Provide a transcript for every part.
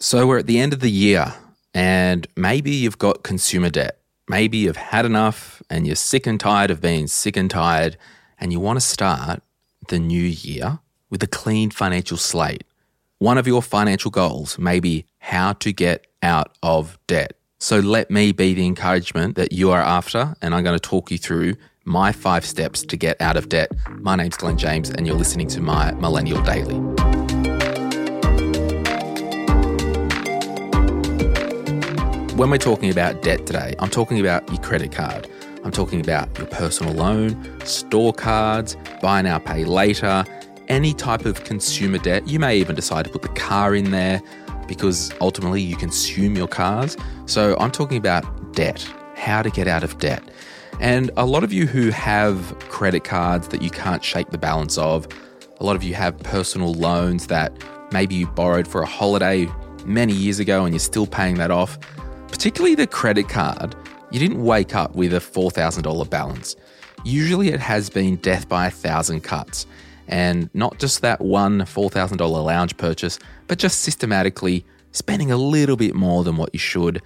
So we're at the end of the year, and maybe you've got consumer debt. Maybe you've had enough and you're sick and tired of being sick and tired, and you want to start the new year with a clean financial slate. One of your financial goals may be how to get out of debt. So let me be the encouragement that you are after, and I'm going to talk you through my five steps to get out of debt. My name's Glen James, and you're listening to my Millennial Daily. When we're talking about debt today, I'm talking about your credit card. I'm talking about your personal loan, store cards, buy now, pay later, any type of consumer debt. You may even decide to put the car in there because ultimately you consume your cars. So I'm talking about debt, how to get out of debt. And a lot of you who have credit cards that you can't shake the balance of, a lot of you have personal loans that maybe you borrowed for a holiday many years ago and you're still paying that off particularly the credit card, you didn't wake up with a $4,000 balance. Usually it has been death by a thousand cuts. And not just that one $4,000 lounge purchase, but just systematically spending a little bit more than what you should.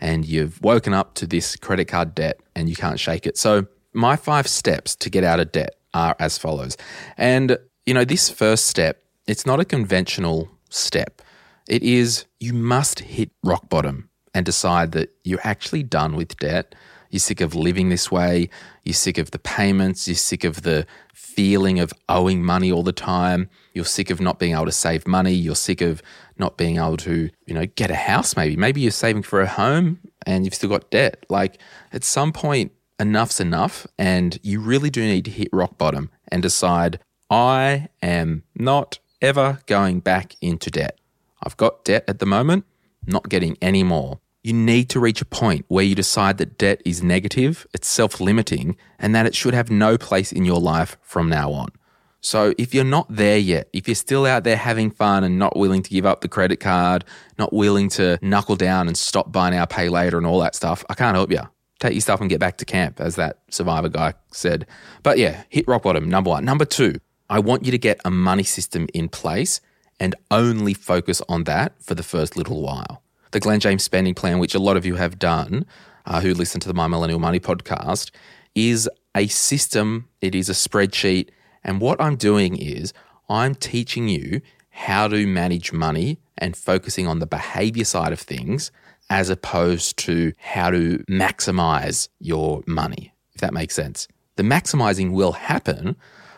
And you've woken up to this credit card debt and you can't shake it. So, my five steps to get out of debt are as follows. And, you know, this first step, it's not a conventional step. It is you must hit rock bottom and decide that you're actually done with debt. You're sick of living this way. You're sick of the payments. You're sick of the feeling of owing money all the time. You're sick of not being able to save money. You're sick of not being able to, you know, get a house maybe. Maybe you're saving for a home and you've still got debt. Like at some point, enough's enough. And you really do need to hit rock bottom and decide, I am not ever going back into debt. I've got debt at the moment, not getting any more you need to reach a point where you decide that debt is negative, it's self limiting, and that it should have no place in your life from now on. So, if you're not there yet, if you're still out there having fun and not willing to give up the credit card, not willing to knuckle down and stop buy now, pay later, and all that stuff, I can't help you. Take your stuff and get back to camp, as that survivor guy said. But yeah, hit rock bottom, number one. Number two, I want you to get a money system in place and only focus on that for the first little while the Glen James spending plan, which a lot of you have done uh, who listen to the My Millennial Money podcast, is a system, it is a spreadsheet. And what I'm doing is I'm teaching you how to manage money and focusing on the behavior side of things as opposed to how to maximize your money, if that makes sense. The maximizing will happen,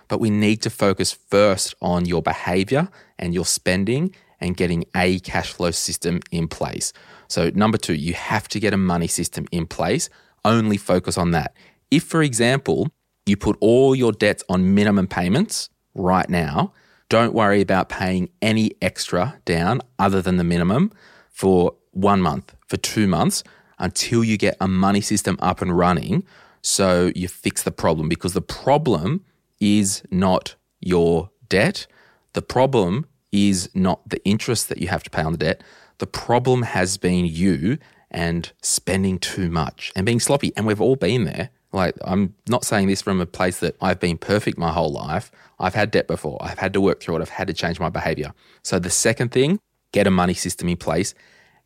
but we need to focus first on your behavior and your spending and getting a cash flow system in place. So, number two, you have to get a money system in place. Only focus on that. If, for example, you put all your debts on minimum payments right now, don't worry about paying any extra down other than the minimum for one month, for two months, until you get a money system up and running so you fix the problem because the problem is not your debt. The problem is not the interest that you have to pay on the debt. The problem has been you and spending too much and being sloppy. And we've all been there. Like, I'm not saying this from a place that I've been perfect my whole life. I've had debt before. I've had to work through it. I've had to change my behavior. So, the second thing, get a money system in place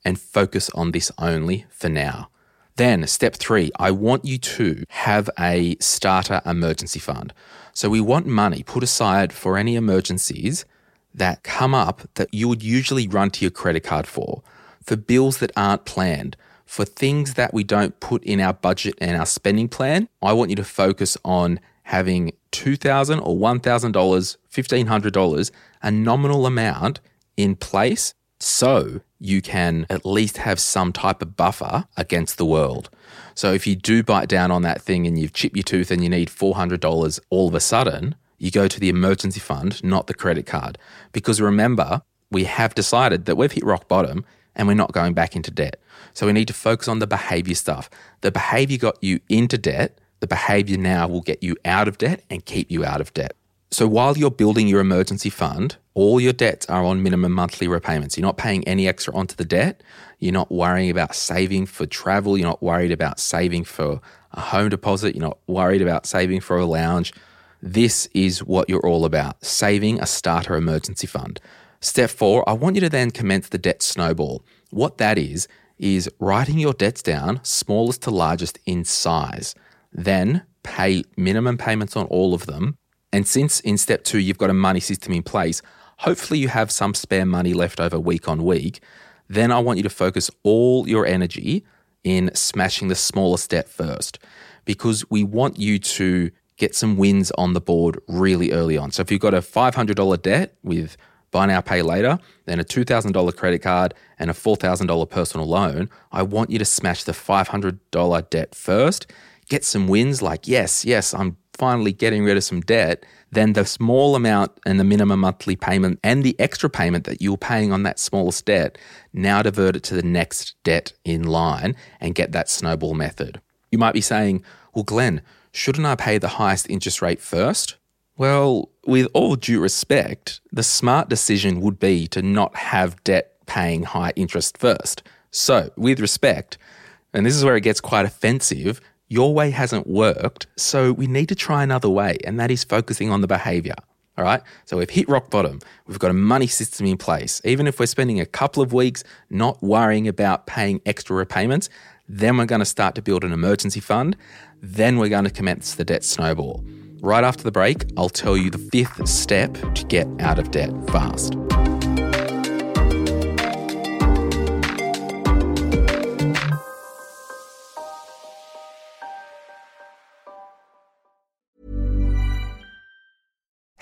and focus on this only for now. Then, step three, I want you to have a starter emergency fund. So, we want money put aside for any emergencies that come up that you would usually run to your credit card for, for bills that aren't planned, for things that we don't put in our budget and our spending plan. I want you to focus on having 2,000 or $1,000, $1,500, a nominal amount in place so you can at least have some type of buffer against the world. So if you do bite down on that thing and you've chipped your tooth and you need $400 all of a sudden, you go to the emergency fund, not the credit card. Because remember, we have decided that we've hit rock bottom and we're not going back into debt. So we need to focus on the behavior stuff. The behavior got you into debt, the behavior now will get you out of debt and keep you out of debt. So while you're building your emergency fund, all your debts are on minimum monthly repayments. You're not paying any extra onto the debt. You're not worrying about saving for travel. You're not worried about saving for a home deposit. You're not worried about saving for a lounge. This is what you're all about saving a starter emergency fund. Step four, I want you to then commence the debt snowball. What that is, is writing your debts down, smallest to largest in size. Then pay minimum payments on all of them. And since in step two, you've got a money system in place, hopefully you have some spare money left over week on week. Then I want you to focus all your energy in smashing the smallest debt first because we want you to get some wins on the board really early on. So if you've got a $500 debt with buy now, pay later, then a $2,000 credit card and a $4,000 personal loan, I want you to smash the $500 debt first. Get some wins like, yes, yes, I'm finally getting rid of some debt. Then the small amount and the minimum monthly payment and the extra payment that you're paying on that smallest debt, now divert it to the next debt in line and get that snowball method. You might be saying, well, Glen, shouldn't I pay the highest interest rate first? Well, with all due respect, the smart decision would be to not have debt paying high interest first. So, with respect, and this is where it gets quite offensive, your way hasn't worked, so we need to try another way, and that is focusing on the behavior. All right. So we've hit rock bottom. We've got a money system in place. Even if we're spending a couple of weeks not worrying about paying extra repayments, then we're going to start to build an emergency fund. Then we're going to commence the debt snowball. Right after the break, I'll tell you the fifth step to get out of debt fast.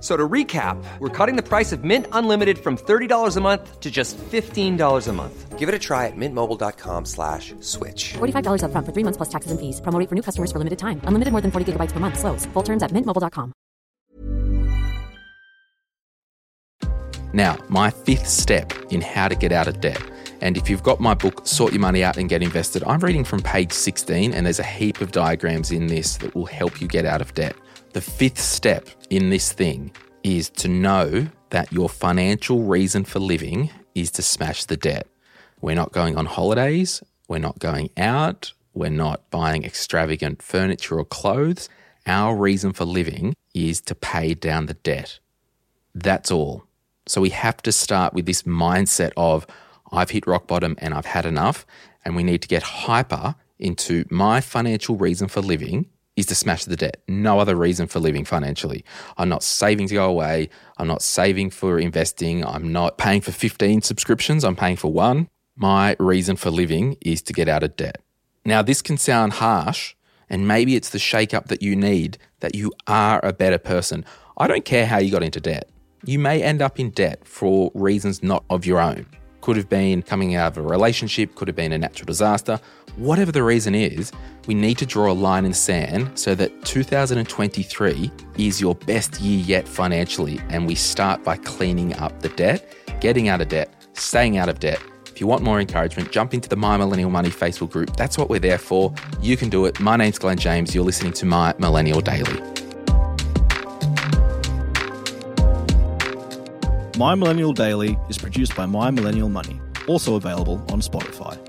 So to recap, we're cutting the price of Mint Unlimited from $30 a month to just $15 a month. Give it a try at mintmobile.com slash switch. $45 up front for three months plus taxes and fees. Promo rate for new customers for limited time. Unlimited more than 40 gigabytes per month. Slows. Full terms at mintmobile.com. Now, my fifth step in how to get out of debt. And if you've got my book, Sort Your Money Out and Get Invested, I'm reading from page 16, and there's a heap of diagrams in this that will help you get out of debt. The fifth step in this thing is to know that your financial reason for living is to smash the debt. We're not going on holidays, we're not going out, we're not buying extravagant furniture or clothes. Our reason for living is to pay down the debt. That's all. So we have to start with this mindset of I've hit rock bottom and I've had enough, and we need to get hyper into my financial reason for living is to smash the debt. No other reason for living financially. I'm not saving to go away. I'm not saving for investing. I'm not paying for 15 subscriptions. I'm paying for one. My reason for living is to get out of debt. Now, this can sound harsh, and maybe it's the shake up that you need that you are a better person. I don't care how you got into debt. You may end up in debt for reasons not of your own. Could have been coming out of a relationship, could have been a natural disaster. Whatever the reason is, we need to draw a line in sand so that 2023 is your best year yet financially. And we start by cleaning up the debt, getting out of debt, staying out of debt. If you want more encouragement, jump into the My Millennial Money Facebook group. That's what we're there for. You can do it. My name's Glen James. You're listening to My Millennial Daily. My Millennial Daily is produced by My Millennial Money, also available on Spotify.